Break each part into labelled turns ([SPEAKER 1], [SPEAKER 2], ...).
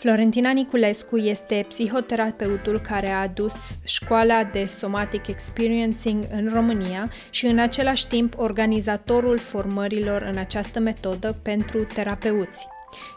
[SPEAKER 1] Florentina Niculescu este psihoterapeutul care a adus școala de Somatic Experiencing în România și în același timp organizatorul formărilor în această metodă pentru terapeuți.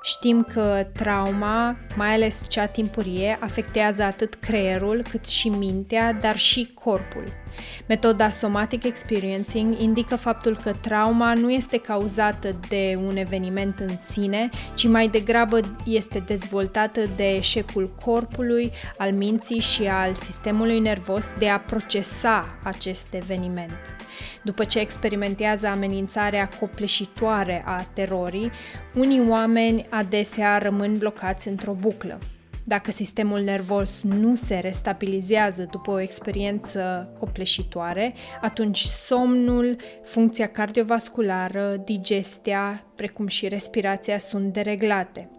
[SPEAKER 1] Știm că trauma, mai ales cea timpurie, afectează atât creierul cât și mintea, dar și corpul. Metoda Somatic Experiencing indică faptul că trauma nu este cauzată de un eveniment în sine, ci mai degrabă este dezvoltată de eșecul corpului, al minții și al sistemului nervos de a procesa acest eveniment. După ce experimentează amenințarea copleșitoare a terorii, unii oameni adesea rămân blocați într-o buclă. Dacă sistemul nervos nu se restabilizează după o experiență copleșitoare, atunci somnul, funcția cardiovasculară, digestia, precum și respirația sunt dereglate.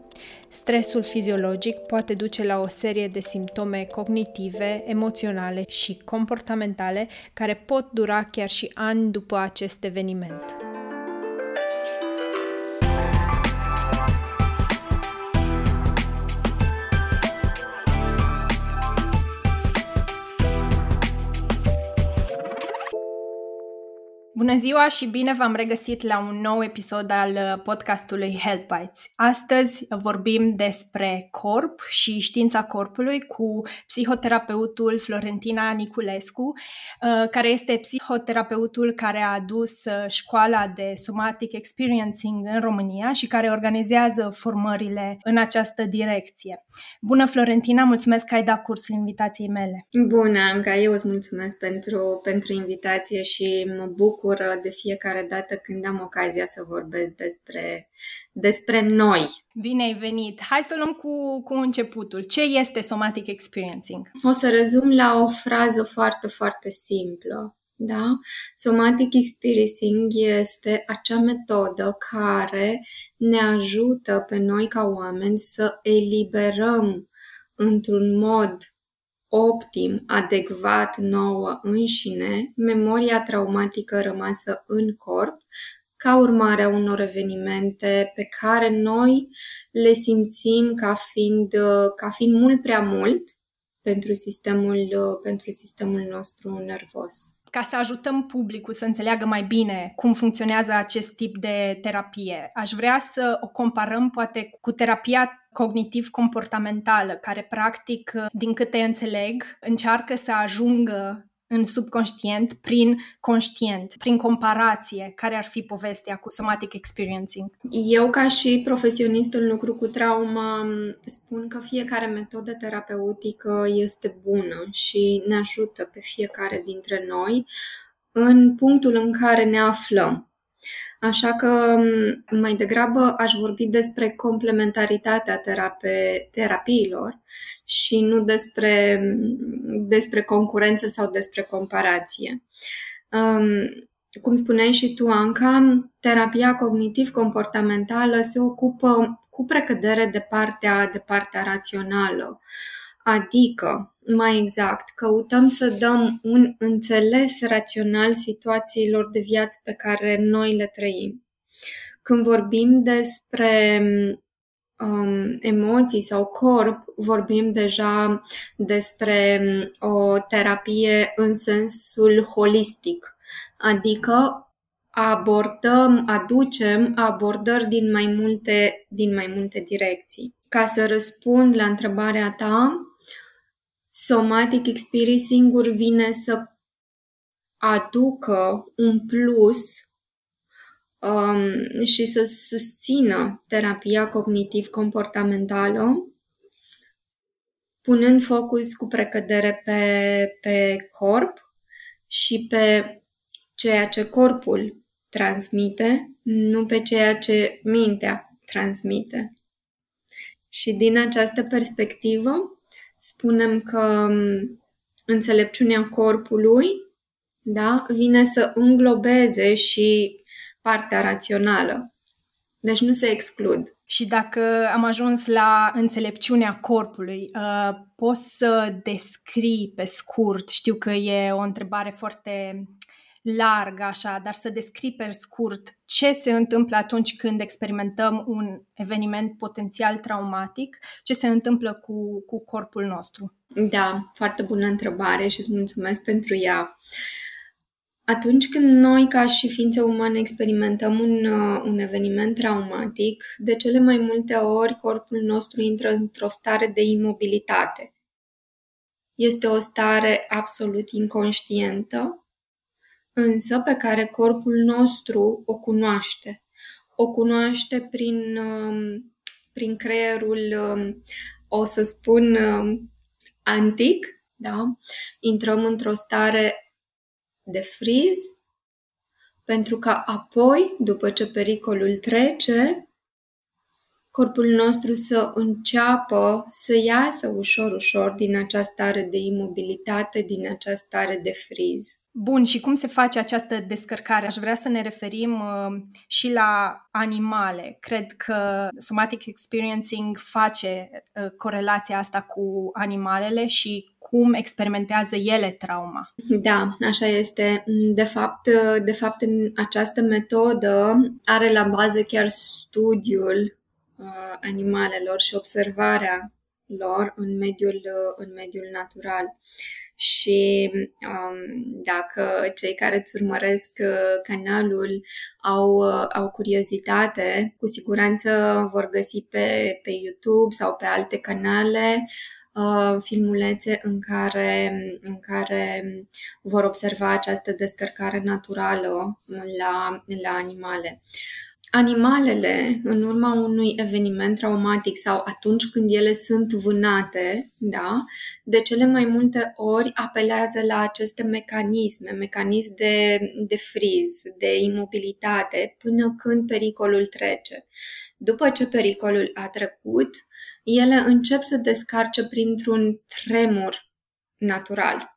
[SPEAKER 1] Stresul fiziologic poate duce la o serie de simptome cognitive, emoționale și comportamentale care pot dura chiar și ani după acest eveniment. Bună ziua și bine v-am regăsit la un nou episod al uh, podcastului Health Bites. Astăzi vorbim despre corp și știința corpului cu psihoterapeutul Florentina Niculescu, uh, care este psihoterapeutul care a adus uh, școala de Somatic Experiencing în România și care organizează formările în această direcție. Bună, Florentina, mulțumesc că ai dat curs invitației mele.
[SPEAKER 2] Bună, Anca, eu îți mulțumesc pentru, pentru invitație și mă bucur bucură de fiecare dată când am ocazia să vorbesc despre, despre noi.
[SPEAKER 1] Bine ai venit! Hai să luăm cu, cu începutul. Ce este somatic experiencing?
[SPEAKER 2] O să rezum la o frază foarte, foarte simplă. Da? Somatic experiencing este acea metodă care ne ajută pe noi ca oameni să eliberăm într-un mod optim, adecvat nouă înșine, memoria traumatică rămasă în corp, ca urmare a unor evenimente pe care noi le simțim ca fiind, ca fiind mult prea mult pentru sistemul, pentru sistemul nostru nervos
[SPEAKER 1] ca să ajutăm publicul să înțeleagă mai bine cum funcționează acest tip de terapie. Aș vrea să o comparăm poate cu terapia cognitiv-comportamentală, care practic, din câte înțeleg, încearcă să ajungă în subconștient prin conștient, prin comparație, care ar fi povestea cu somatic experiencing?
[SPEAKER 2] Eu, ca și profesionist în lucru cu traumă, spun că fiecare metodă terapeutică este bună și ne ajută pe fiecare dintre noi în punctul în care ne aflăm. Așa că mai degrabă aș vorbi despre complementaritatea terape, terapiilor și nu despre, despre concurență sau despre comparație. Um, cum spuneai și tu, Anca, terapia cognitiv-comportamentală se ocupă cu precădere de partea, de partea rațională. Adică, mai exact, căutăm să dăm un înțeles rațional situațiilor de viață pe care noi le trăim. Când vorbim despre um, emoții sau corp, vorbim deja despre um, o terapie în sensul holistic, adică abordăm, aducem abordări din mai multe, din mai multe direcții. Ca să răspund la întrebarea ta, somatic experience singur vine să aducă un plus um, și să susțină terapia cognitiv-comportamentală, punând focus cu precădere pe, pe corp și pe ceea ce corpul transmite, nu pe ceea ce mintea transmite. Și din această perspectivă, spunem că um, înțelepciunea corpului da, vine să înglobeze și partea rațională. Deci nu se exclud.
[SPEAKER 1] Și dacă am ajuns la înțelepciunea corpului, uh, poți să descrii pe scurt, știu că e o întrebare foarte larg așa, dar să descrii pe scurt ce se întâmplă atunci când experimentăm un eveniment potențial traumatic, ce se întâmplă cu, cu corpul nostru.
[SPEAKER 2] Da, foarte bună întrebare și îți mulțumesc pentru ea. Atunci când noi, ca și ființe umane, experimentăm un, uh, un eveniment traumatic, de cele mai multe ori corpul nostru intră într-o stare de imobilitate. Este o stare absolut inconștientă, însă pe care corpul nostru o cunoaște. O cunoaște prin, um, prin creierul, um, o să spun, um, antic, da? Intrăm într-o stare de friz, pentru ca apoi, după ce pericolul trece, corpul nostru să înceapă să iasă ușor, ușor din această stare de imobilitate, din această stare de friz.
[SPEAKER 1] Bun, și cum se face această descărcare? Aș vrea să ne referim uh, și la animale. Cred că somatic experiencing face uh, corelația asta cu animalele și cum experimentează ele trauma.
[SPEAKER 2] Da, așa este. De fapt, uh, de fapt în această metodă are la bază chiar studiul uh, animalelor și observarea lor în mediul, uh, în mediul natural. Și um, dacă cei care îți urmăresc uh, canalul au, uh, au curiozitate, cu siguranță vor găsi pe, pe YouTube sau pe alte canale uh, filmulețe în care, în care vor observa această descărcare naturală la, la animale. Animalele, în urma unui eveniment traumatic sau atunci când ele sunt vânate, da, de cele mai multe ori apelează la aceste mecanisme, mecanism de, de friz, de imobilitate, până când pericolul trece. După ce pericolul a trecut, ele încep să descarce printr-un tremur natural.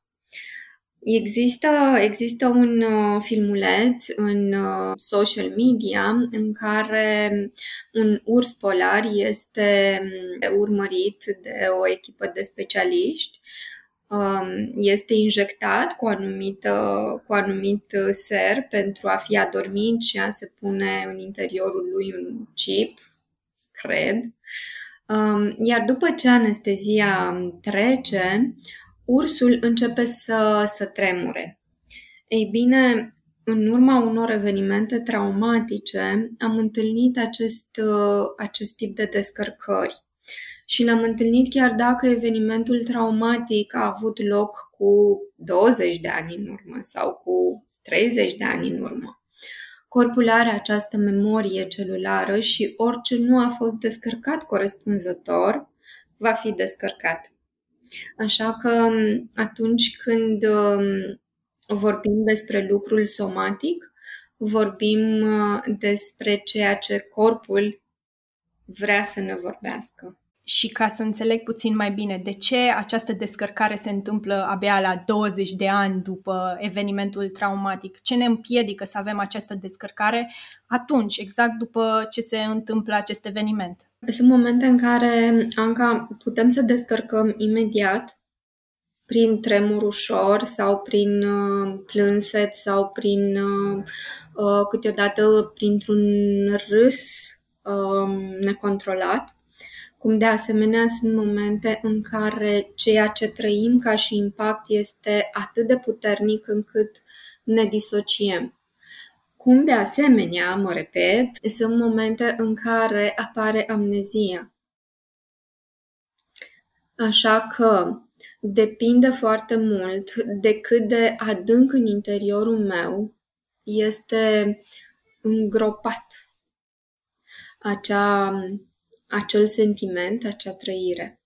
[SPEAKER 2] Există, există un uh, filmuleț în uh, social media în care un urs polar este um, urmărit de o echipă de specialiști. Um, este injectat cu, anumită, cu anumit ser pentru a fi adormit și a se pune în interiorul lui un chip, cred. Um, iar după ce anestezia trece, ursul începe să, să tremure. Ei bine, în urma unor evenimente traumatice, am întâlnit acest, acest tip de descărcări. Și l-am întâlnit chiar dacă evenimentul traumatic a avut loc cu 20 de ani în urmă sau cu 30 de ani în urmă. Corpul are această memorie celulară și orice nu a fost descărcat corespunzător va fi descărcat. Așa că atunci când um, vorbim despre lucrul somatic, vorbim uh, despre ceea ce corpul vrea să ne vorbească
[SPEAKER 1] și ca să înțeleg puțin mai bine de ce această descărcare se întâmplă abia la 20 de ani după evenimentul traumatic, ce ne împiedică să avem această descărcare atunci, exact după ce se întâmplă acest eveniment.
[SPEAKER 2] Sunt momente în care, Anca, putem să descărcăm imediat prin tremur ușor sau prin uh, plânset sau prin uh, uh, câteodată printr-un râs uh, necontrolat cum de asemenea sunt momente în care ceea ce trăim ca și impact este atât de puternic încât ne disociem. Cum de asemenea, mă repet, sunt momente în care apare amnezia. Așa că depinde foarte mult de cât de adânc în interiorul meu este îngropat acea acel sentiment, acea trăire.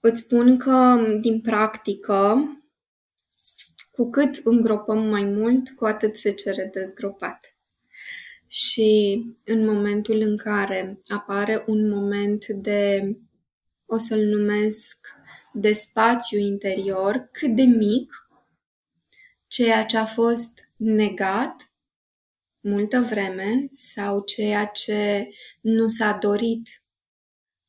[SPEAKER 2] Îți spun că, din practică, cu cât îngropăm mai mult, cu atât se cere dezgropat. Și în momentul în care apare un moment de, o să-l numesc, de spațiu interior, cât de mic, ceea ce a fost negat multă vreme sau ceea ce nu s-a dorit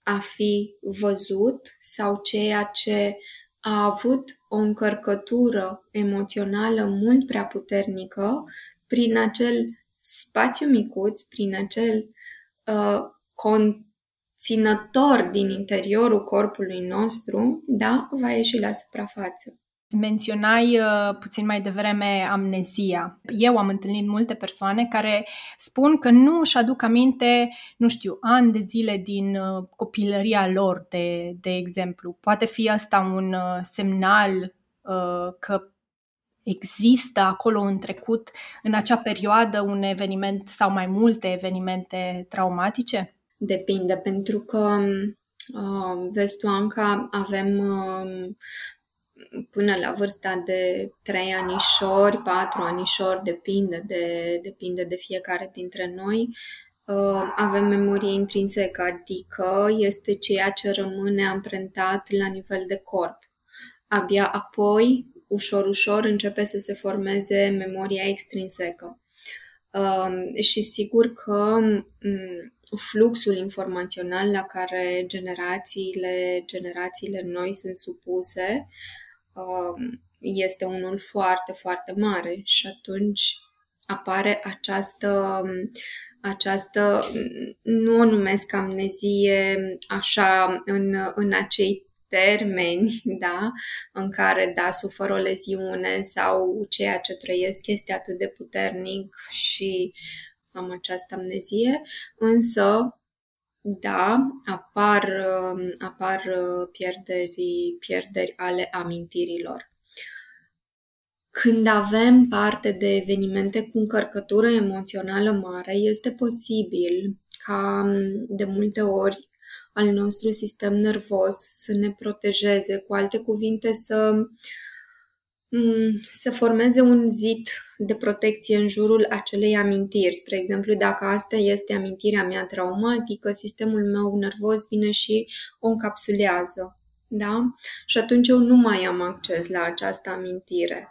[SPEAKER 2] a fi văzut sau ceea ce a avut o încărcătură emoțională mult prea puternică prin acel spațiu micuț, prin acel uh, conținător din interiorul corpului nostru, da, va ieși la suprafață.
[SPEAKER 1] Menționai uh, puțin mai devreme amnezia. Eu am întâlnit multe persoane care spun că nu își aduc aminte, nu știu, ani de zile din uh, copilăria lor, de, de exemplu. Poate fi asta un uh, semnal uh, că există acolo în trecut, în acea perioadă, un eveniment sau mai multe evenimente traumatice?
[SPEAKER 2] Depinde, pentru că uh, vezi tu, Anca, avem uh, până la vârsta de 3 anișori, 4 anișori, depinde de, depinde de fiecare dintre noi, uh, avem memorie intrinsecă, adică este ceea ce rămâne amprentat la nivel de corp. Abia apoi, ușor, ușor, începe să se formeze memoria extrinsecă. Uh, și sigur că um, fluxul informațional la care generațiile, generațiile noi sunt supuse Um, este unul foarte, foarte mare și atunci apare această, această nu o numesc amnezie așa în, în acei termeni, da, în care, da, sufer o leziune sau ceea ce trăiesc este atât de puternic și am această amnezie, însă da, apar, um, apar uh, pierderi, pierderi ale amintirilor. Când avem parte de evenimente cu încărcătură emoțională mare, este posibil ca um, de multe ori al nostru sistem nervos să ne protejeze, cu alte cuvinte să uh, Mm, să formeze un zid de protecție în jurul acelei amintiri. Spre exemplu, dacă asta este amintirea mea traumatică, sistemul meu nervos vine și o încapsulează. Da? Și atunci eu nu mai am acces la această amintire.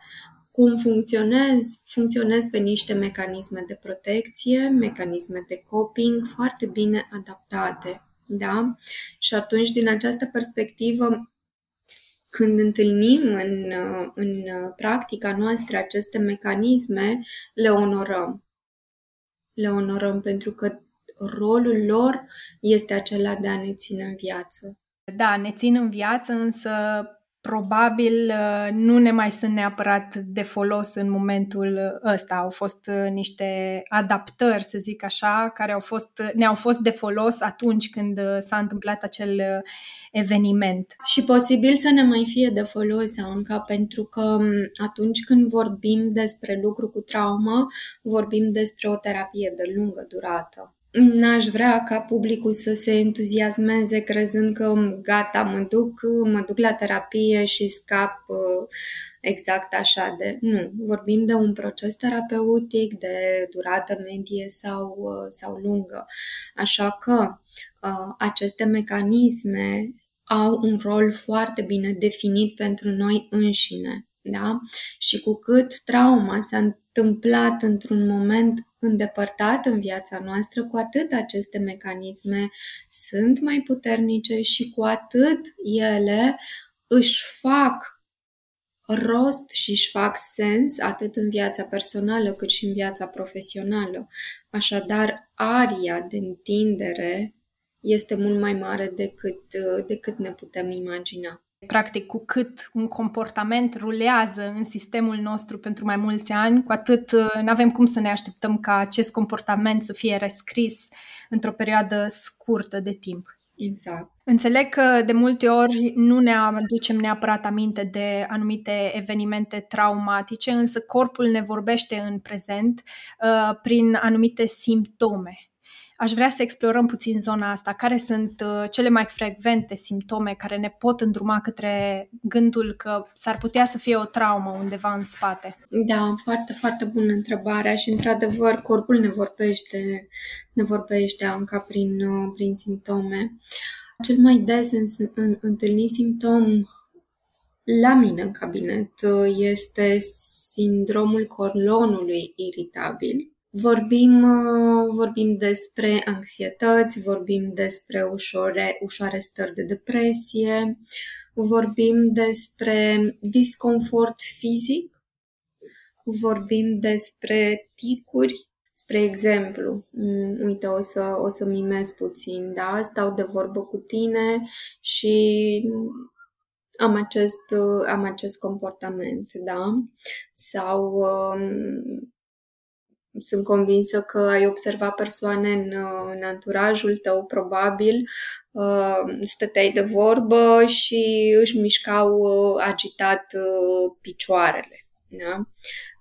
[SPEAKER 2] Cum funcționez? Funcționez pe niște mecanisme de protecție, mecanisme de coping foarte bine adaptate. Da? Și atunci, din această perspectivă, când întâlnim în, în practica noastră aceste mecanisme, le onorăm. Le onorăm pentru că rolul lor este acela de a ne ține în viață.
[SPEAKER 1] Da, ne țin în viață, însă probabil uh, nu ne mai sunt neapărat de folos în momentul ăsta. Au fost uh, niște adaptări, să zic așa, care au fost, ne-au fost de folos atunci când uh, s-a întâmplat acel eveniment.
[SPEAKER 2] Și posibil să ne mai fie de folos, încă pentru că um, atunci când vorbim despre lucru cu traumă, vorbim despre o terapie de lungă durată. N-aș vrea ca publicul să se entuziasmeze crezând că gata, mă duc, mă duc la terapie și scap uh, exact așa de... Nu, vorbim de un proces terapeutic de durată medie sau, uh, sau lungă. Așa că uh, aceste mecanisme au un rol foarte bine definit pentru noi înșine. Da? Și cu cât trauma s-a întâmplat într-un moment îndepărtat în viața noastră, cu atât aceste mecanisme sunt mai puternice și cu atât ele își fac rost și își fac sens atât în viața personală cât și în viața profesională. Așadar, aria de întindere este mult mai mare decât, decât ne putem imagina.
[SPEAKER 1] Practic, cu cât un comportament rulează în sistemul nostru pentru mai mulți ani, cu atât uh, nu avem cum să ne așteptăm ca acest comportament să fie rescris într-o perioadă scurtă de timp.
[SPEAKER 2] Exact.
[SPEAKER 1] Înțeleg că de multe ori nu ne aducem neapărat aminte de anumite evenimente traumatice, însă corpul ne vorbește în prezent uh, prin anumite simptome Aș vrea să explorăm puțin zona asta. Care sunt uh, cele mai frecvente simptome care ne pot îndruma către gândul că s-ar putea să fie o traumă undeva în spate?
[SPEAKER 2] Da, foarte, foarte bună întrebarea și, într-adevăr, corpul ne vorbește, ne vorbește încă prin, uh, prin simptome. Cel mai des în, în, întâlnit simptom la mine în cabinet uh, este sindromul colonului iritabil, Vorbim, uh, vorbim despre anxietăți, vorbim despre ușoare, ușoare stări de depresie, vorbim despre disconfort fizic, vorbim despre ticuri, spre exemplu, mm, uite, o să, o să mimez puțin, da? Stau de vorbă cu tine și am acest, am acest comportament, da? Sau um, sunt convinsă că ai observat persoane în, în anturajul tău, probabil, uh, stăteai de vorbă și își mișcau uh, agitat uh, picioarele. Da?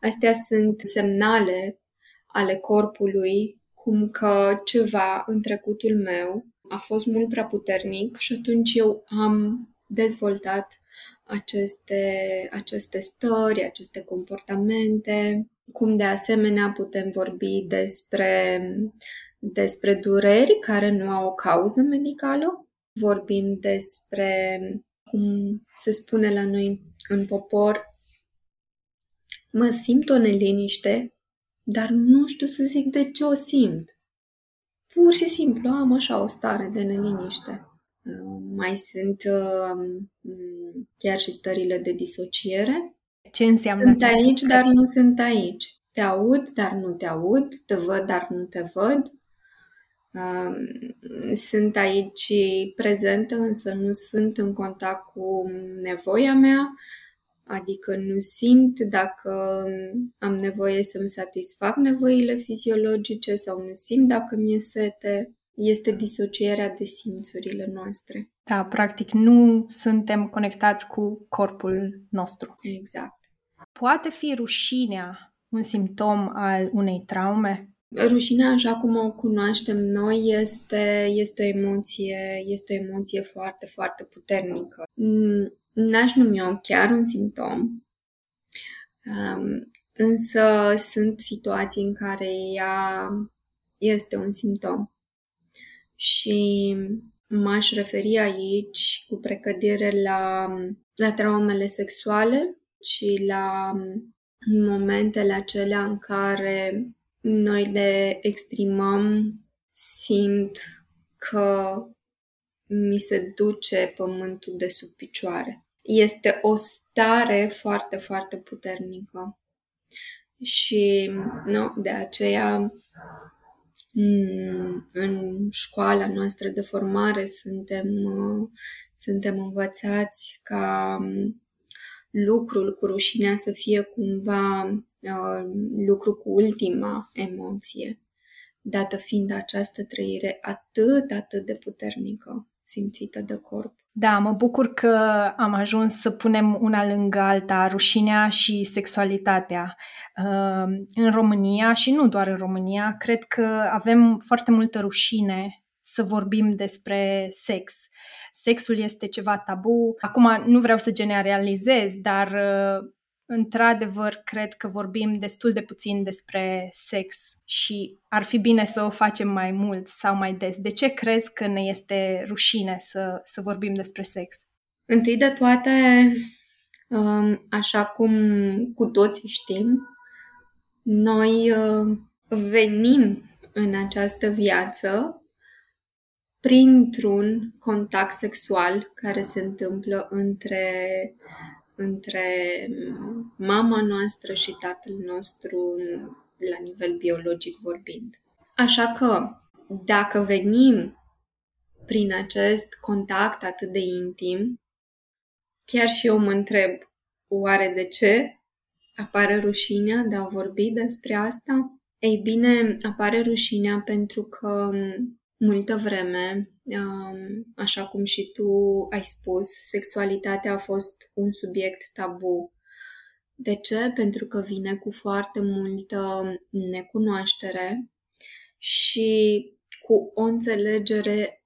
[SPEAKER 2] Astea sunt semnale ale corpului cum că ceva în trecutul meu a fost mult prea puternic și atunci eu am dezvoltat aceste, aceste stări, aceste comportamente, cum de asemenea putem vorbi despre, despre dureri care nu au o cauză medicală. Vorbim despre, cum se spune la noi în popor, mă simt o neliniște, dar nu știu să zic de ce o simt. Pur și simplu am așa o stare de neliniște. Mai sunt uh, chiar și stările de disociere.
[SPEAKER 1] Ce înseamnă
[SPEAKER 2] Sunt aici, stări? dar nu sunt aici. Te aud, dar nu te aud. Te văd, dar nu te văd. Um, sunt aici prezentă, însă nu sunt în contact cu nevoia mea, adică nu simt dacă am nevoie să-mi satisfac nevoile fiziologice sau nu simt dacă mi-e sete este disocierea de simțurile noastre.
[SPEAKER 1] Da, practic nu suntem conectați cu corpul nostru.
[SPEAKER 2] Exact.
[SPEAKER 1] Poate fi rușinea un simptom al unei traume?
[SPEAKER 2] Rușinea, așa cum o cunoaștem noi, este, este, o emoție, este o emoție foarte, foarte puternică. N-aș numi-o chiar un simptom, um, însă sunt situații în care ea este un simptom și m-aș referi aici cu precădere la, la traumele sexuale și la momentele acelea în care noi le exprimăm, simt că mi se duce pământul de sub picioare. Este o stare foarte, foarte puternică. Și nu, de aceea Mm, în școala noastră de formare suntem, uh, suntem învățați ca um, lucrul cu rușinea să fie cumva uh, lucru cu ultima emoție, dată fiind această trăire atât, atât de puternică simțită de corp.
[SPEAKER 1] Da, mă bucur că am ajuns să punem una lângă alta rușinea și sexualitatea. Uh, în România și nu doar în România, cred că avem foarte multă rușine să vorbim despre sex. Sexul este ceva tabu. Acum nu vreau să generalizez, dar uh, într-adevăr, cred că vorbim destul de puțin despre sex și ar fi bine să o facem mai mult sau mai des. De ce crezi că ne este rușine să, să vorbim despre sex?
[SPEAKER 2] Întâi de toate, um, așa cum cu toții știm, noi uh, venim în această viață printr-un contact sexual care se întâmplă între între mama noastră și tatăl nostru la nivel biologic vorbind. Așa că, dacă venim prin acest contact atât de intim, chiar și eu mă întreb, oare de ce apare rușinea de a vorbi despre asta? Ei bine, apare rușinea pentru că multă vreme, așa cum și tu ai spus, sexualitatea a fost un subiect tabu. De ce? Pentru că vine cu foarte multă necunoaștere și cu o înțelegere,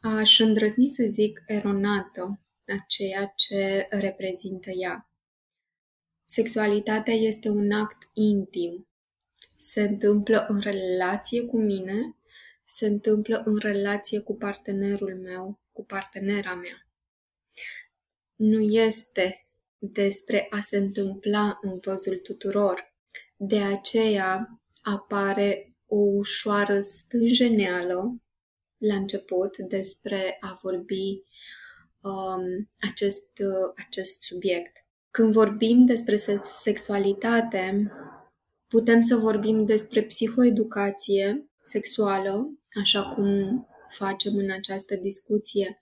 [SPEAKER 2] aș îndrăzni să zic, eronată a ceea ce reprezintă ea. Sexualitatea este un act intim. Se întâmplă în relație cu mine se întâmplă în relație cu partenerul meu, cu partenera mea. Nu este despre a se întâmpla în văzul tuturor. De aceea apare o ușoară stânjeneală la început despre a vorbi um, acest, uh, acest subiect. Când vorbim despre sexualitate, putem să vorbim despre psihoeducație sexuală, așa cum facem în această discuție,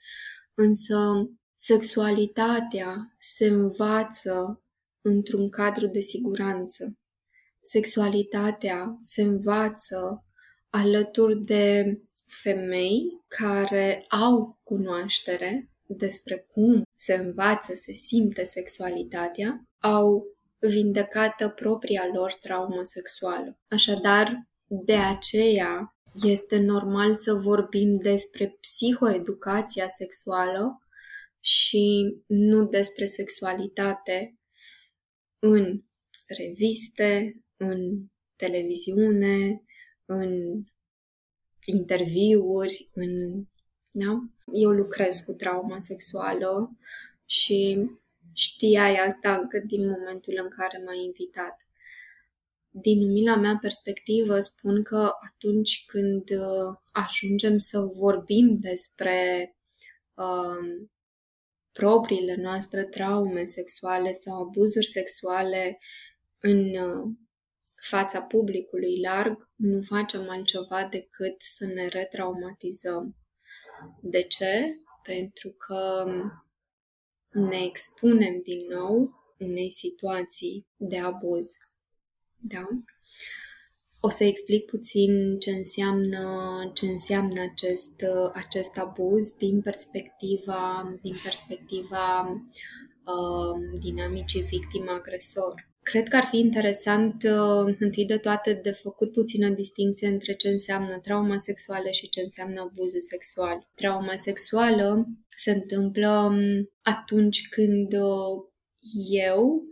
[SPEAKER 2] însă sexualitatea se învață într-un cadru de siguranță. Sexualitatea se învață alături de femei care au cunoaștere despre cum se învață, se simte sexualitatea, au vindecată propria lor traumă sexuală. Așadar, de aceea este normal să vorbim despre psihoeducația sexuală și nu despre sexualitate în reviste, în televiziune, în interviuri, în... Da? Eu lucrez cu trauma sexuală și știai asta încă din momentul în care m-ai invitat. Din umila mea perspectivă spun că atunci când uh, ajungem să vorbim despre uh, propriile noastre traume sexuale sau abuzuri sexuale în uh, fața publicului larg, nu facem altceva decât să ne retraumatizăm. De ce? Pentru că ne expunem din nou unei situații de abuz. Da? O să explic puțin ce înseamnă, ce înseamnă acest, acest abuz din perspectiva, din perspectiva uh, dinamicii victim-agresor. Cred că ar fi interesant, uh, întâi de toate, de făcut puțină distinție între ce înseamnă trauma sexuală și ce înseamnă abuzul sexual. Trauma sexuală se întâmplă um, atunci când uh, eu, um,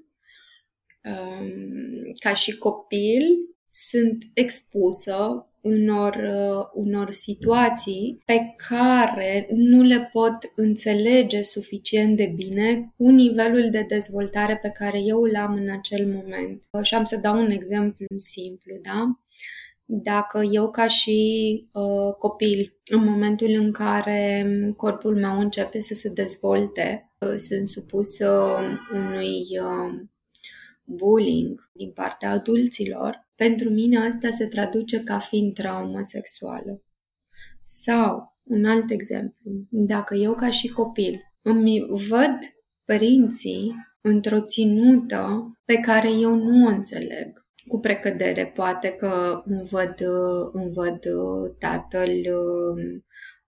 [SPEAKER 2] ca și copil, sunt expusă unor, uh, unor situații pe care nu le pot înțelege suficient de bine cu nivelul de dezvoltare pe care eu îl am în acel moment. Și am să dau un exemplu simplu, da? Dacă eu ca și uh, copil, în momentul în care corpul meu începe să se dezvolte, uh, sunt supusă unui uh, bullying din partea adulților, pentru mine asta se traduce ca fiind traumă sexuală. Sau, un alt exemplu, dacă eu ca și copil îmi văd părinții într-o ținută pe care eu nu o înțeleg, cu precădere, poate că îmi văd, îmi văd tatăl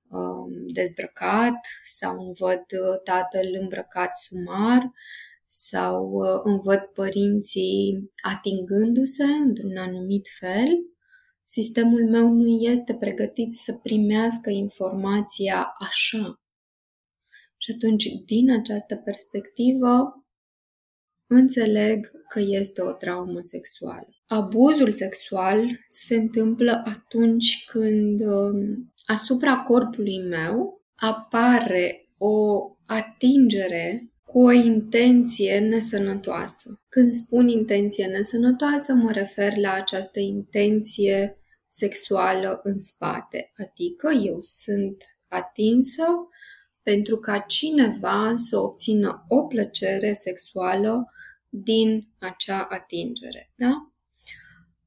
[SPEAKER 2] um, dezbrăcat sau îmi văd tatăl îmbrăcat sumar sau uh, îmi văd părinții atingându-se într-un anumit fel, sistemul meu nu este pregătit să primească informația așa. Și atunci, din această perspectivă, înțeleg că este o traumă sexuală. Abuzul sexual se întâmplă atunci când um, asupra corpului meu apare o atingere cu o intenție nesănătoasă. Când spun intenție nesănătoasă, mă refer la această intenție sexuală în spate, adică eu sunt atinsă pentru ca cineva să obțină o plăcere sexuală din acea atingere. Da?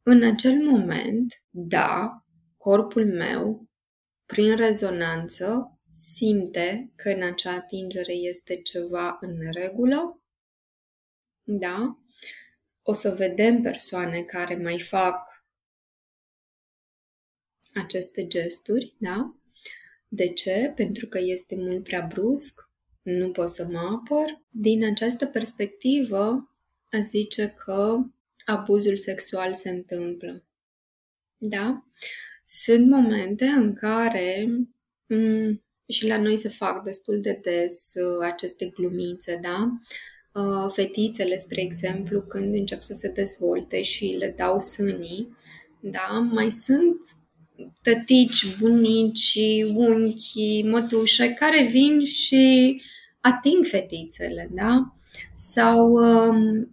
[SPEAKER 2] În acel moment, da, corpul meu, prin rezonanță, simte că în acea atingere este ceva în regulă, da? O să vedem persoane care mai fac aceste gesturi, da? De ce? Pentru că este mult prea brusc, nu pot să mă apăr. Din această perspectivă, a zice că abuzul sexual se întâmplă. Da? Sunt momente în care m- și la noi se fac destul de des uh, aceste glumițe, da? Uh, fetițele, spre exemplu, când încep să se dezvolte și le dau sânii, da? Mai sunt tătici, bunici, unchi, mătușe care vin și ating fetițele, da? Sau um,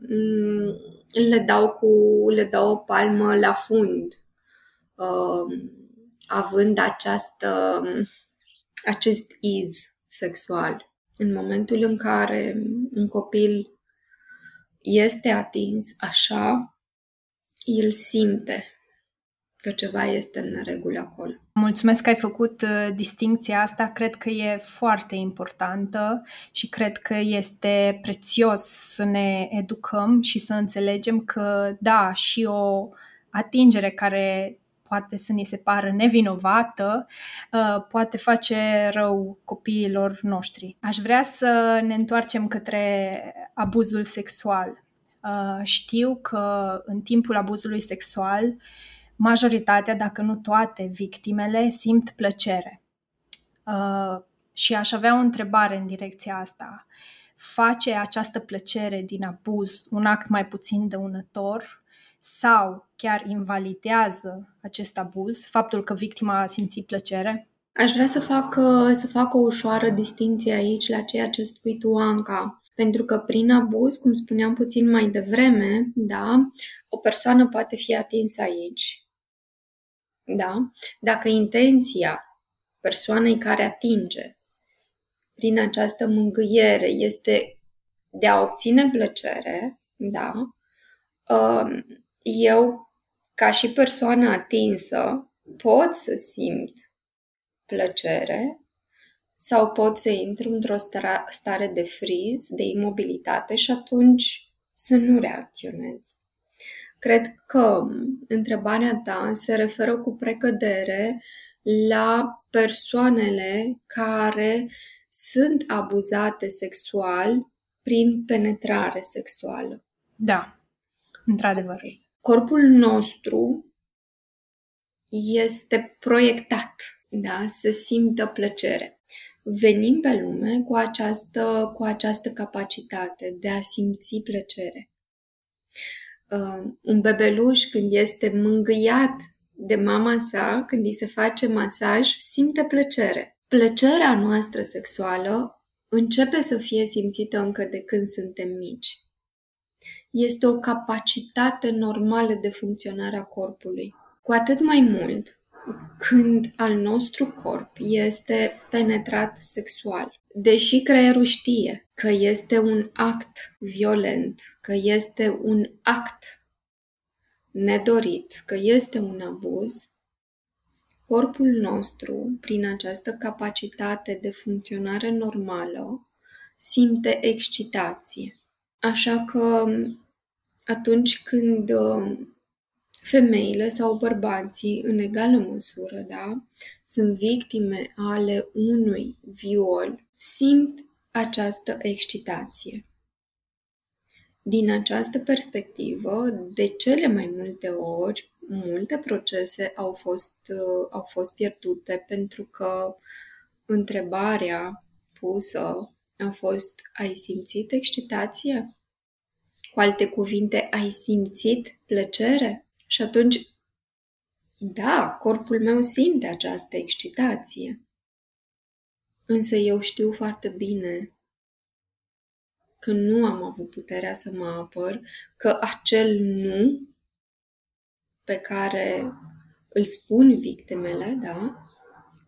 [SPEAKER 2] le dau cu le dau o palmă la fund, um, având această acest iz sexual. în momentul în care un copil este atins așa, el simte că ceva este în neregulă acolo.
[SPEAKER 1] Mulțumesc că ai făcut uh, distincția asta, cred că e foarte importantă și cred că este prețios să ne educăm și să înțelegem că, da, și o atingere care poate să ni se pară nevinovată, uh, poate face rău copiilor noștri. Aș vrea să ne întoarcem către abuzul sexual. Uh, știu că în timpul abuzului sexual majoritatea, dacă nu toate victimele, simt plăcere. Uh, și aș avea o întrebare în direcția asta. Face această plăcere din abuz un act mai puțin dăunător sau chiar invalidează acest abuz, faptul că victima a simțit plăcere?
[SPEAKER 2] Aș vrea să fac, să fac o ușoară distinție aici la ceea ce spui tu, Anca. Pentru că prin abuz, cum spuneam puțin mai devreme, da, o persoană poate fi atinsă aici da? Dacă intenția persoanei care atinge prin această mângâiere este de a obține plăcere, da? Um, eu, ca și persoană atinsă, pot să simt plăcere sau pot să intru într-o stare de friz, de imobilitate și atunci să nu reacționez. Cred că întrebarea ta se referă cu precădere la persoanele care sunt abuzate sexual prin penetrare sexuală.
[SPEAKER 1] Da, într-adevăr.
[SPEAKER 2] Corpul nostru este proiectat da, să simtă plăcere. Venim pe lume cu această, cu această capacitate de a simți plăcere uh, un bebeluș când este mângâiat de mama sa, când îi se face masaj, simte plăcere. Plăcerea noastră sexuală începe să fie simțită încă de când suntem mici. Este o capacitate normală de funcționare a corpului. Cu atât mai mult când al nostru corp este penetrat sexual. Deși creierul știe că este un act violent, că este un act nedorit, că este un abuz, corpul nostru, prin această capacitate de funcționare normală, simte excitație. Așa că atunci când femeile sau bărbații, în egală măsură, da, sunt victime ale unui viol, simt această excitație. Din această perspectivă, de cele mai multe ori, multe procese au fost, uh, au fost pierdute pentru că întrebarea pusă a fost ai simțit excitație? Cu alte cuvinte, ai simțit plăcere? Și atunci, da, corpul meu simte această excitație. Însă eu știu foarte bine că nu am avut puterea să mă apăr, că acel nu pe care îl spun victimele, da,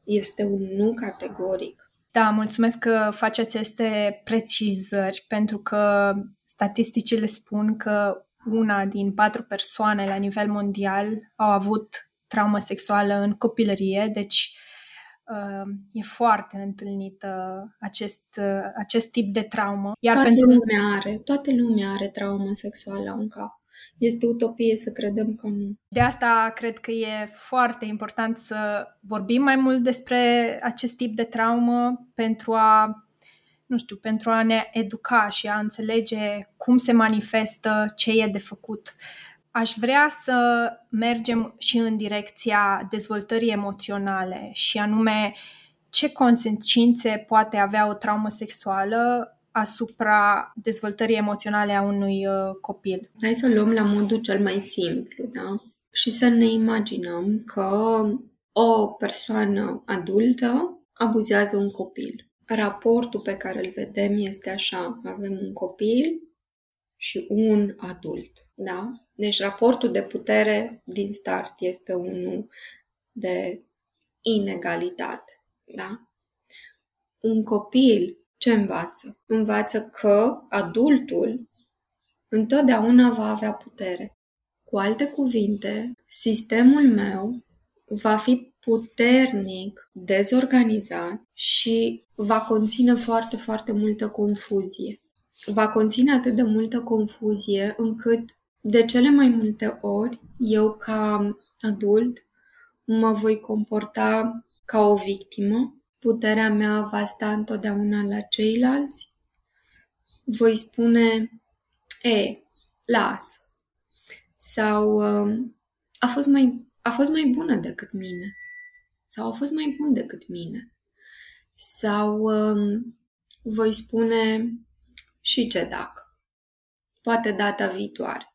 [SPEAKER 2] este un nu categoric.
[SPEAKER 1] Da, mulțumesc că faci aceste precizări, pentru că statisticile spun că una din patru persoane la nivel mondial au avut traumă sexuală în copilărie, deci uh, e foarte întâlnită acest, uh, acest tip de traumă.
[SPEAKER 2] Iar toată pentru... lumea are, toată lumea are traumă sexuală în cap. Este utopie să credem că nu.
[SPEAKER 1] De asta cred că e foarte important să vorbim mai mult despre acest tip de traumă pentru a nu știu, pentru a ne educa și a înțelege cum se manifestă, ce e de făcut. Aș vrea să mergem și în direcția dezvoltării emoționale și anume ce consecințe poate avea o traumă sexuală asupra dezvoltării emoționale a unui uh, copil.
[SPEAKER 2] Hai să luăm la modul cel mai simplu, da? Și să ne imaginăm că o persoană adultă abuzează un copil raportul pe care îl vedem este așa. Avem un copil și un adult. Da? Deci raportul de putere din start este unul de inegalitate. Da? Un copil ce învață? Învață că adultul întotdeauna va avea putere. Cu alte cuvinte, sistemul meu va fi puternic dezorganizat și va conține foarte, foarte multă confuzie. Va conține atât de multă confuzie încât de cele mai multe ori eu ca adult mă voi comporta ca o victimă. Puterea mea va sta întotdeauna la ceilalți. Voi spune, e, las. Sau a fost mai, a fost mai bună decât mine sau au fost mai bun decât mine. Sau um, voi spune și ce dacă. Poate data viitoare.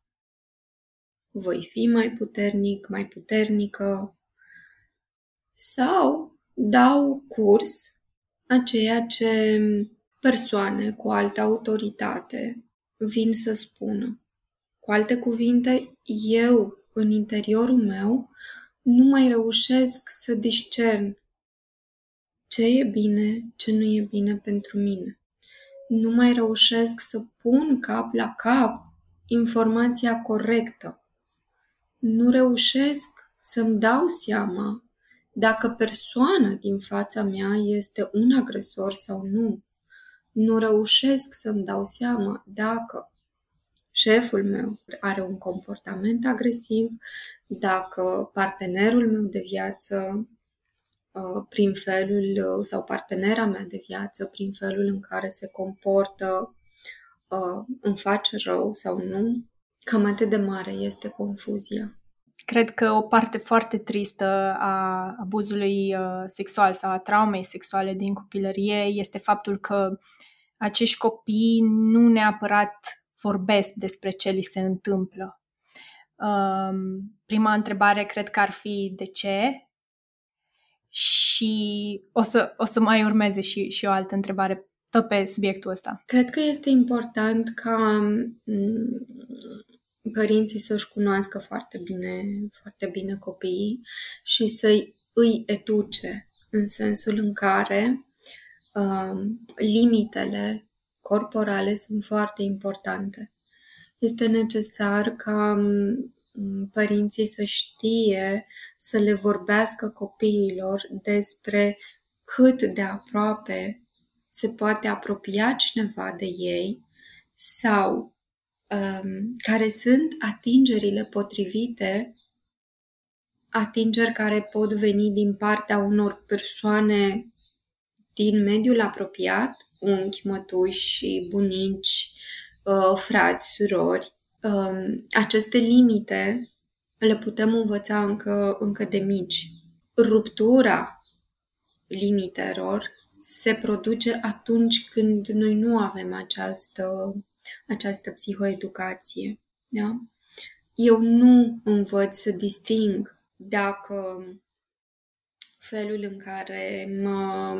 [SPEAKER 2] Voi fi mai puternic, mai puternică. Sau dau curs a ceea ce persoane cu altă autoritate vin să spună. Cu alte cuvinte, eu, în interiorul meu, nu mai reușesc să discern ce e bine, ce nu e bine pentru mine. Nu mai reușesc să pun cap la cap informația corectă. Nu reușesc să-mi dau seama dacă persoana din fața mea este un agresor sau nu. Nu reușesc să-mi dau seama dacă șeful meu are un comportament agresiv, dacă partenerul meu de viață uh, prin felul uh, sau partenera mea de viață prin felul în care se comportă uh, îmi face rău sau nu, cam atât de mare este confuzia.
[SPEAKER 1] Cred că o parte foarte tristă a abuzului sexual sau a traumei sexuale din copilărie este faptul că acești copii nu neapărat vorbesc despre ce li se întâmplă. Um, prima întrebare cred că ar fi de ce și o să, o să mai urmeze și, și o altă întrebare tot pe subiectul ăsta.
[SPEAKER 2] Cred că este important ca mm, părinții să-și cunoască foarte bine, foarte bine copiii și să-i îi educe în sensul în care um, limitele corporale sunt foarte importante. Este necesar ca mm, părinții să știe să le vorbească copiilor despre cât de aproape se poate apropia cineva de ei sau um, care sunt atingerile potrivite, atingeri care pot veni din partea unor persoane din mediul apropiat unchi, mătuși, bunici, uh, frați, surori. Um, aceste limite le putem învăța încă, încă de mici. Ruptura limitelor se produce atunci când noi nu avem această, această psihoeducație. Da? Eu nu învăț să disting dacă felul în care mă,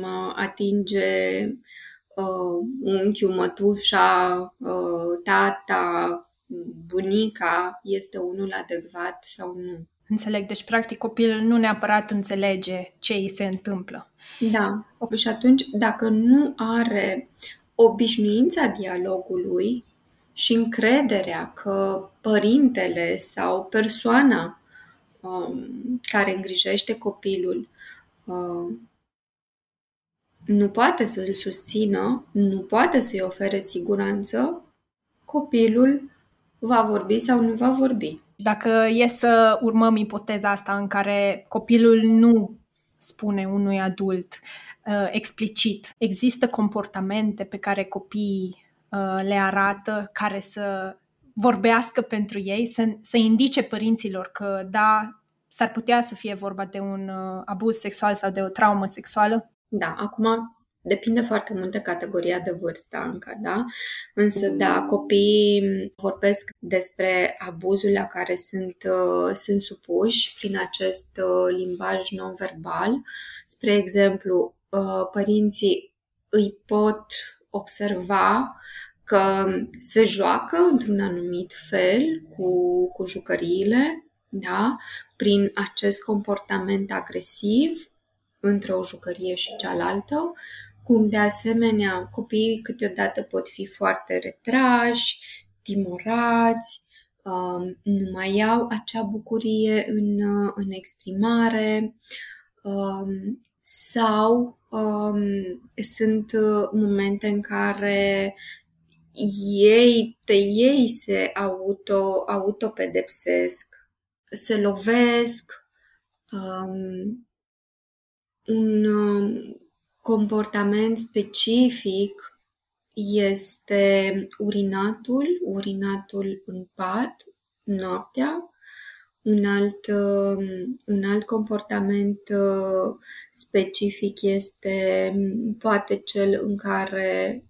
[SPEAKER 2] mă atinge uh, unchiul, mătușa, uh, tata, bunica este unul adecvat sau nu.
[SPEAKER 1] Înțeleg. Deci, practic, copilul nu neapărat înțelege ce îi se întâmplă.
[SPEAKER 2] Da. Și atunci, dacă nu are obișnuința dialogului și încrederea că părintele sau persoana Um, care îngrijește copilul um, nu poate să îl susțină, nu poate să-i ofere siguranță, copilul va vorbi sau nu va vorbi.
[SPEAKER 1] Dacă e să urmăm ipoteza asta în care copilul nu spune unui adult uh, explicit, există comportamente pe care copiii uh, le arată care să vorbească pentru ei, să, să indice părinților că da, s-ar putea să fie vorba de un uh, abuz sexual sau de o traumă sexuală?
[SPEAKER 2] Da, acum depinde foarte mult de categoria de vârstă încă, da? Însă, da, copiii vorbesc despre abuzul la care sunt, uh, sunt supuși prin acest uh, limbaj non-verbal. Spre exemplu, uh, părinții îi pot observa că se joacă într-un anumit fel cu, cu jucăriile, da? prin acest comportament agresiv între o jucărie și cealaltă, cum de asemenea copiii câteodată pot fi foarte retrași, timorați, um, nu mai au acea bucurie în, în exprimare um, sau um, sunt momente în care ei, pe ei se auto, autopedepsesc, se lovesc, um, un um, comportament specific este urinatul, urinatul în pat, noaptea. Un alt, um, un alt comportament uh, specific este poate cel în care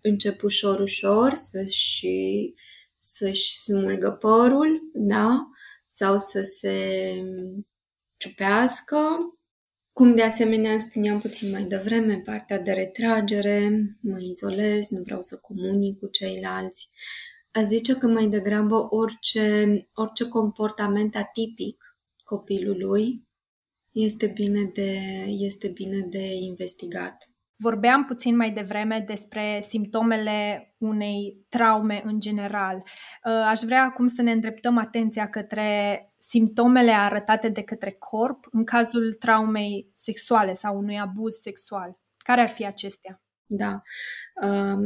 [SPEAKER 2] încep ușor, ușor să-și, să-și smulgă părul, da? Sau să se ciupească. Cum de asemenea spuneam puțin mai devreme, partea de retragere, mă izolez, nu vreau să comunic cu ceilalți. A zice că mai degrabă orice, orice comportament atipic copilului este bine de, este bine de investigat.
[SPEAKER 1] Vorbeam puțin mai devreme despre simptomele unei traume în general. Uh, aș vrea acum să ne îndreptăm atenția către simptomele arătate de către corp în cazul traumei sexuale sau unui abuz sexual. Care ar fi acestea?
[SPEAKER 2] Da. Um,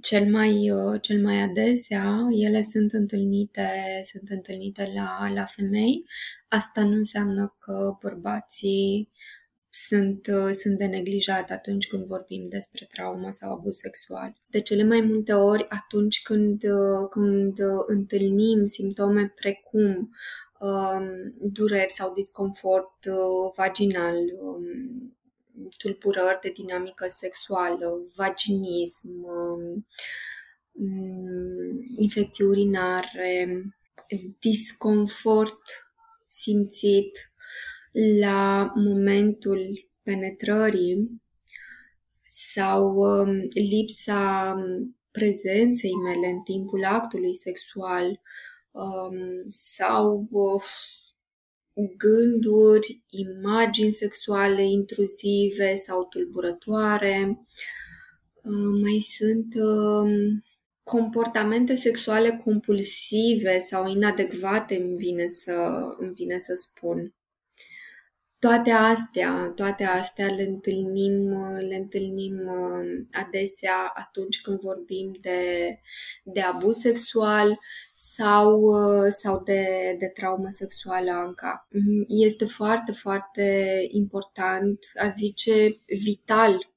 [SPEAKER 2] cel, mai, uh, cel mai adesea ele sunt întâlnite, sunt întâlnite la, la femei. Asta nu înseamnă că bărbații sunt, uh, sunt de neglijat atunci când vorbim despre traumă sau abuz sexual. De cele mai multe ori, atunci când, uh, când întâlnim simptome precum um, dureri sau disconfort uh, vaginal, um, tulburări de dinamică sexuală, vaginism, um, infecții urinare, disconfort simțit la momentul penetrării sau um, lipsa prezenței mele în timpul actului sexual um, sau uh, gânduri, imagini sexuale intruzive sau tulburătoare. Uh, mai sunt uh, comportamente sexuale compulsive sau inadecvate, îmi vine să, îmi vine să spun toate astea, toate astea le întâlnim, le întâlnim uh, adesea atunci când vorbim de, de abuz sexual sau, uh, sau de, de traumă sexuală încă. Mm, este foarte, foarte important, a zice vital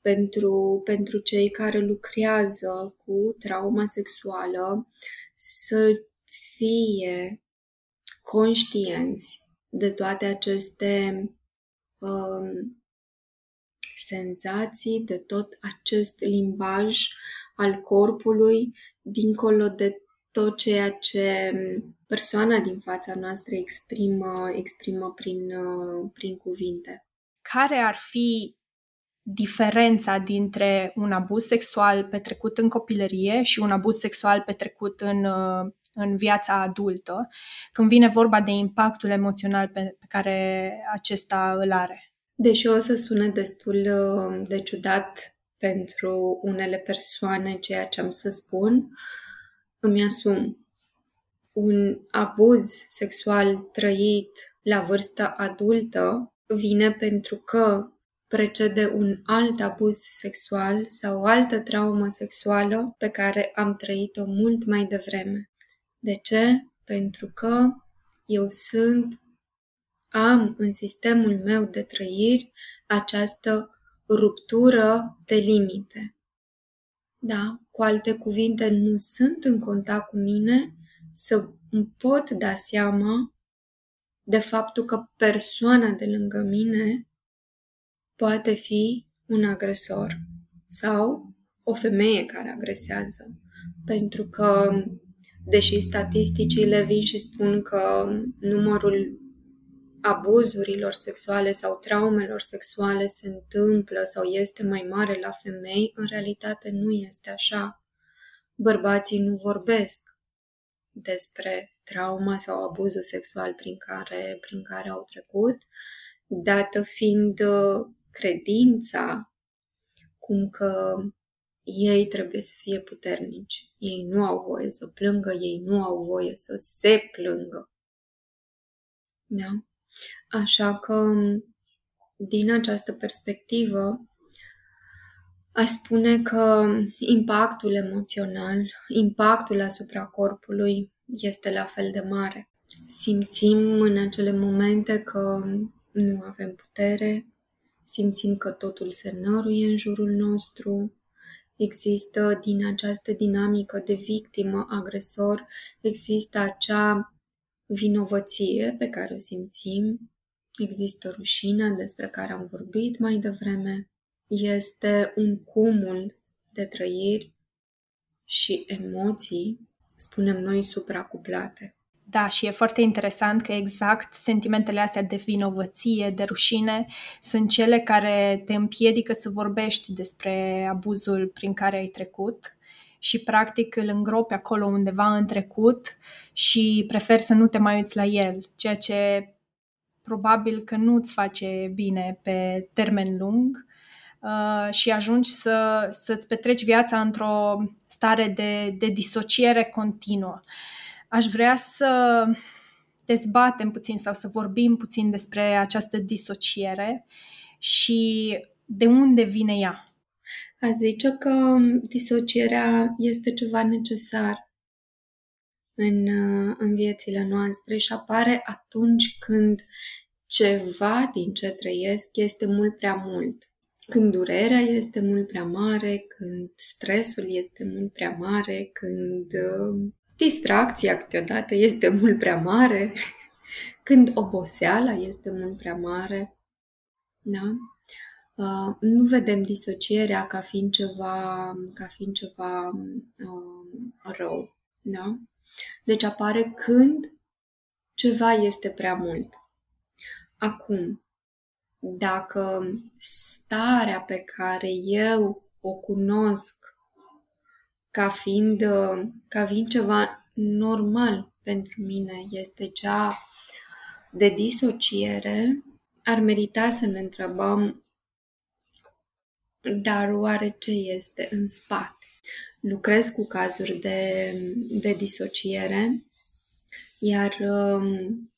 [SPEAKER 2] pentru, pentru cei care lucrează cu trauma sexuală să fie conștienți de toate aceste um, senzații, de tot acest limbaj al corpului, dincolo de tot ceea ce persoana din fața noastră exprimă, exprimă prin, uh, prin cuvinte.
[SPEAKER 1] Care ar fi diferența dintre un abuz sexual petrecut în copilărie și un abuz sexual petrecut în uh, în viața adultă, când vine vorba de impactul emoțional pe, pe care acesta îl are.
[SPEAKER 2] Deși o să sune destul uh, de ciudat pentru unele persoane ceea ce am să spun, îmi asum un abuz sexual trăit la vârsta adultă vine pentru că precede un alt abuz sexual sau o altă traumă sexuală pe care am trăit-o mult mai devreme. De ce? Pentru că eu sunt, am în sistemul meu de trăiri această ruptură de limite. Da, cu alte cuvinte, nu sunt în contact cu mine să îmi pot da seama de faptul că persoana de lângă mine poate fi un agresor sau o femeie care agresează. Pentru că deși statisticile vin și spun că numărul abuzurilor sexuale sau traumelor sexuale se întâmplă sau este mai mare la femei, în realitate nu este așa. Bărbații nu vorbesc despre trauma sau abuzul sexual prin care, prin care au trecut, dată fiind uh, credința cum că ei trebuie să fie puternici. Ei nu au voie să plângă, ei nu au voie să se plângă. Da? Așa că, din această perspectivă, aș spune că impactul emoțional, impactul asupra corpului este la fel de mare. Simțim în acele momente că nu avem putere, simțim că totul se năruie în jurul nostru, există din această dinamică de victimă-agresor, există acea vinovăție pe care o simțim, există rușinea despre care am vorbit mai devreme, este un cumul de trăiri și emoții, spunem noi, supracuplate.
[SPEAKER 1] Da, și e foarte interesant că exact sentimentele astea de vinovăție, de rușine, sunt cele care te împiedică să vorbești despre abuzul prin care ai trecut și practic îl îngropi acolo undeva în trecut și preferi să nu te mai uiți la el, ceea ce probabil că nu îți face bine pe termen lung uh, și ajungi să, să-ți petreci viața într-o stare de, de disociere continuă. Aș vrea să dezbatem puțin sau să vorbim puțin despre această disociere și de unde vine ea.
[SPEAKER 2] A zice că disocierea este ceva necesar în, în viețile noastre și apare atunci când ceva din ce trăiesc este mult prea mult. Când durerea este mult prea mare, când stresul este mult prea mare, când uh, distracția câteodată este mult prea mare, când oboseala este mult prea mare. Da? Uh, nu vedem disocierea ca fiind ceva, ca fiind ceva uh, rău. Da? Deci apare când ceva este prea mult. Acum, dacă starea pe care eu o cunosc ca fiind, ca fiind ceva normal pentru mine este cea de disociere, ar merita să ne întrebăm dar oare ce este în spate? Lucrez cu cazuri de, de disociere, iar um,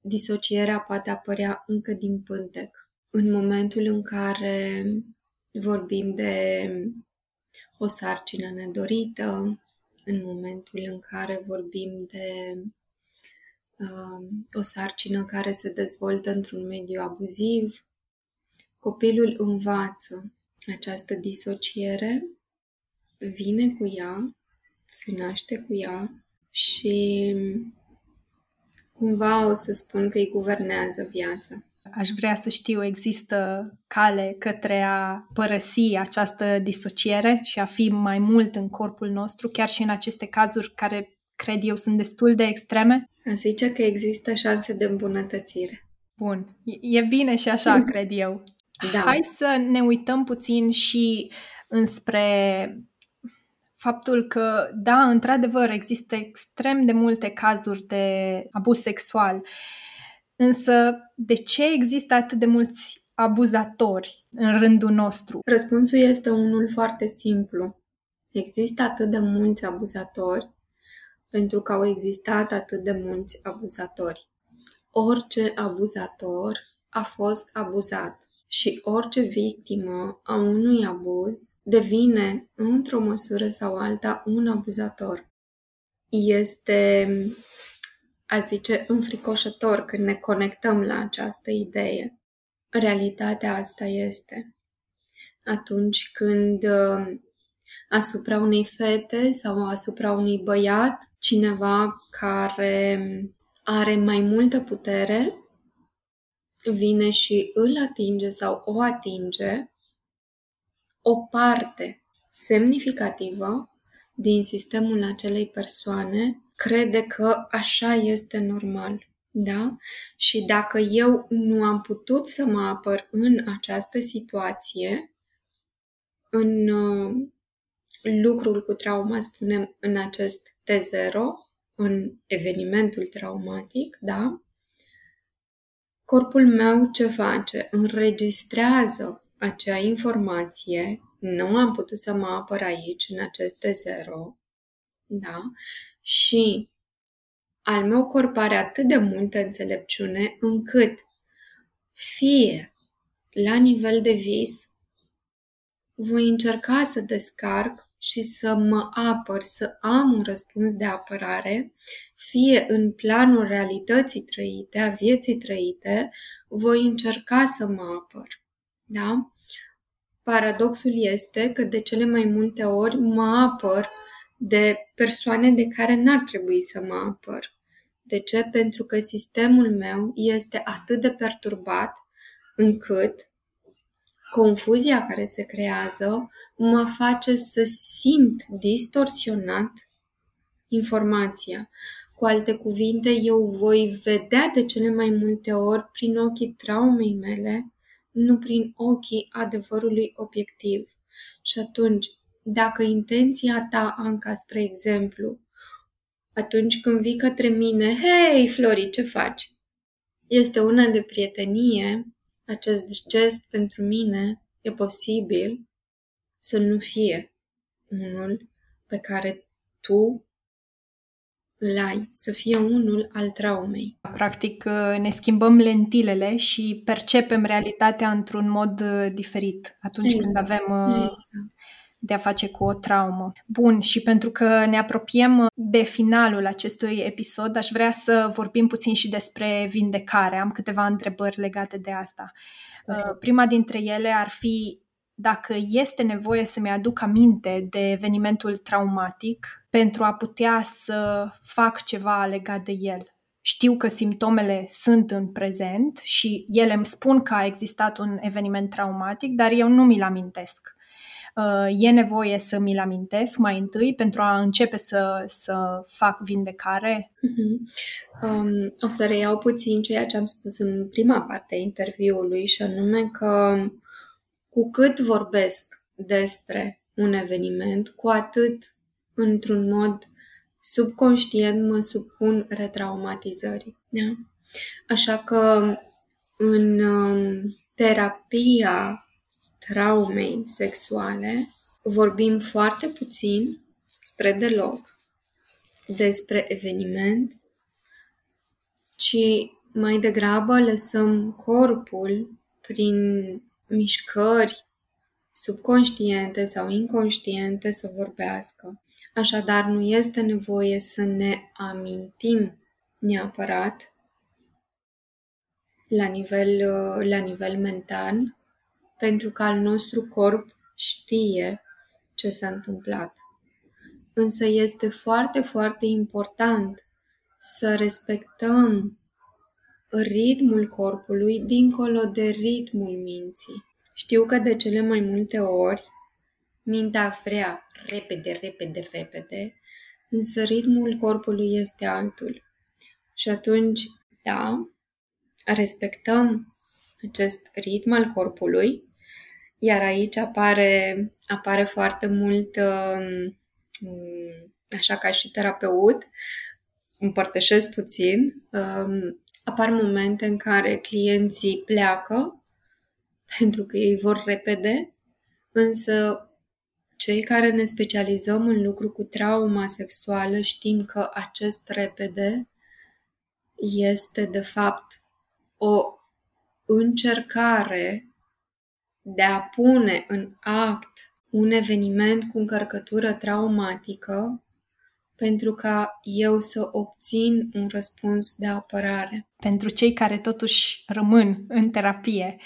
[SPEAKER 2] disocierea poate apărea încă din pântec. În momentul în care vorbim de o sarcină nedorită, în momentul în care vorbim de uh, o sarcină care se dezvoltă într-un mediu abuziv, copilul învață această disociere, vine cu ea, se naște cu ea și cumva o să spun că îi guvernează viața.
[SPEAKER 1] Aș vrea să știu, există cale către a părăsi această disociere și a fi mai mult în corpul nostru, chiar și în aceste cazuri care cred eu sunt destul de extreme?
[SPEAKER 2] A zice că există șanse de îmbunătățire.
[SPEAKER 1] Bun, e bine și așa, cred eu. Da. Hai să ne uităm puțin și înspre faptul că, da, într-adevăr, există extrem de multe cazuri de abuz sexual, însă de ce există atât de mulți abuzatori în rândul nostru?
[SPEAKER 2] Răspunsul este unul foarte simplu. Există atât de mulți abuzatori pentru că au existat atât de mulți abuzatori. Orice abuzator a fost abuzat și orice victimă a unui abuz devine, într-o măsură sau alta, un abuzator. Este, a zice, înfricoșător când ne conectăm la această idee. Realitatea asta este. Atunci când uh, asupra unei fete sau asupra unui băiat, cineva care are mai multă putere vine și îl atinge sau o atinge, o parte semnificativă din sistemul acelei persoane crede că așa este normal. Da? Și dacă eu nu am putut să mă apăr în această situație, în uh, lucrul cu trauma, spunem, în acest T0, în evenimentul traumatic, da? corpul meu ce face? Înregistrează acea informație nu am putut să mă apăr aici, în aceste zero, da? Și al meu corp are atât de multă înțelepciune încât fie la nivel de vis, voi încerca să descarc și să mă apăr, să am un răspuns de apărare, fie în planul realității trăite, a vieții trăite, voi încerca să mă apăr. Da? Paradoxul este că de cele mai multe ori mă apăr de persoane de care n-ar trebui să mă apăr. De ce? Pentru că sistemul meu este atât de perturbat încât confuzia care se creează mă face să simt distorsionat informația. Cu alte cuvinte, eu voi vedea de cele mai multe ori prin ochii traumei mele, nu prin ochii adevărului obiectiv. Și atunci, dacă intenția ta, Anca, spre exemplu, atunci când vii către mine, hei, Flori, ce faci? Este una de prietenie, acest gest pentru mine e posibil să nu fie unul pe care tu îl ai, să fie unul al traumei.
[SPEAKER 1] Practic ne schimbăm lentilele și percepem realitatea într-un mod uh, diferit atunci exact. când avem uh, exact de a face cu o traumă. Bun, și pentru că ne apropiem de finalul acestui episod, aș vrea să vorbim puțin și despre vindecare. Am câteva întrebări legate de asta. Uh, prima dintre ele ar fi dacă este nevoie să-mi aduc aminte de evenimentul traumatic pentru a putea să fac ceva legat de el. Știu că simptomele sunt în prezent și ele îmi spun că a existat un eveniment traumatic, dar eu nu mi-l amintesc. Uh, e nevoie să mi-l amintesc mai întâi pentru a începe să, să fac vindecare?
[SPEAKER 2] Uh-huh. Um, o să reiau puțin ceea ce am spus în prima parte a interviului și anume că cu cât vorbesc despre un eveniment, cu atât într-un mod subconștient mă supun retraumatizării. Da? Așa că în um, terapia traumei sexuale, vorbim foarte puțin, spre deloc, despre eveniment, ci mai degrabă lăsăm corpul prin mișcări subconștiente sau inconștiente să vorbească. Așadar, nu este nevoie să ne amintim neapărat la nivel, la nivel mental pentru că al nostru corp știe ce s-a întâmplat. Însă este foarte, foarte important să respectăm ritmul corpului dincolo de ritmul minții. Știu că de cele mai multe ori mintea vrea repede, repede, repede, însă ritmul corpului este altul. Și atunci, da, respectăm acest ritm al corpului, iar aici apare, apare foarte mult, um, așa ca și terapeut, împărtășesc puțin, um, apar momente în care clienții pleacă pentru că ei vor repede, însă cei care ne specializăm în lucru cu trauma sexuală știm că acest repede este de fapt o încercare de a pune în act un eveniment cu încărcătură traumatică pentru ca eu să obțin un răspuns de apărare.
[SPEAKER 1] Pentru cei care totuși rămân în terapie,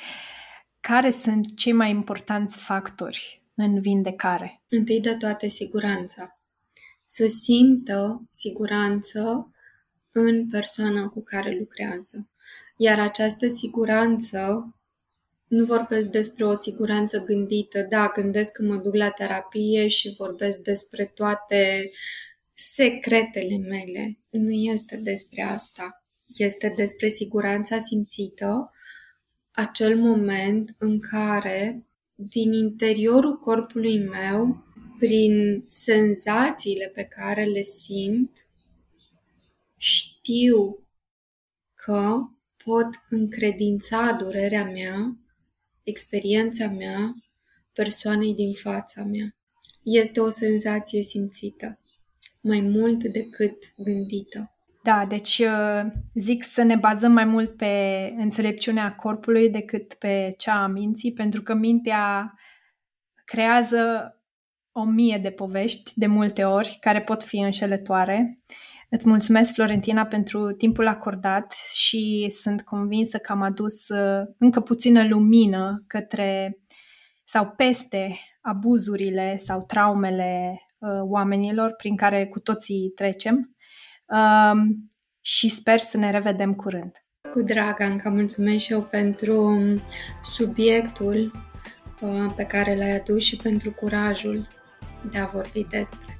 [SPEAKER 1] care sunt cei mai importanți factori în vindecare?
[SPEAKER 2] Întâi de toate, siguranța. Să simtă siguranță în persoana cu care lucrează. Iar această siguranță nu vorbesc despre o siguranță gândită. Da, gândesc că mă duc la terapie și vorbesc despre toate secretele mele. Nu este despre asta. Este despre siguranța simțită, acel moment în care din interiorul corpului meu, prin senzațiile pe care le simt, știu că pot încredința durerea mea experiența mea persoanei din fața mea. Este o senzație simțită, mai mult decât gândită.
[SPEAKER 1] Da, deci uh, zic să ne bazăm mai mult pe înțelepciunea corpului decât pe cea a minții, pentru că mintea creează o mie de povești de multe ori care pot fi înșelătoare. Îți mulțumesc, Florentina, pentru timpul acordat și sunt convinsă că am adus uh, încă puțină lumină către sau peste abuzurile sau traumele uh, oamenilor prin care cu toții trecem um, și sper să ne revedem curând.
[SPEAKER 2] Cu drag, Anca, mulțumesc și eu pentru subiectul uh, pe care l-ai adus și pentru curajul de a vorbi despre.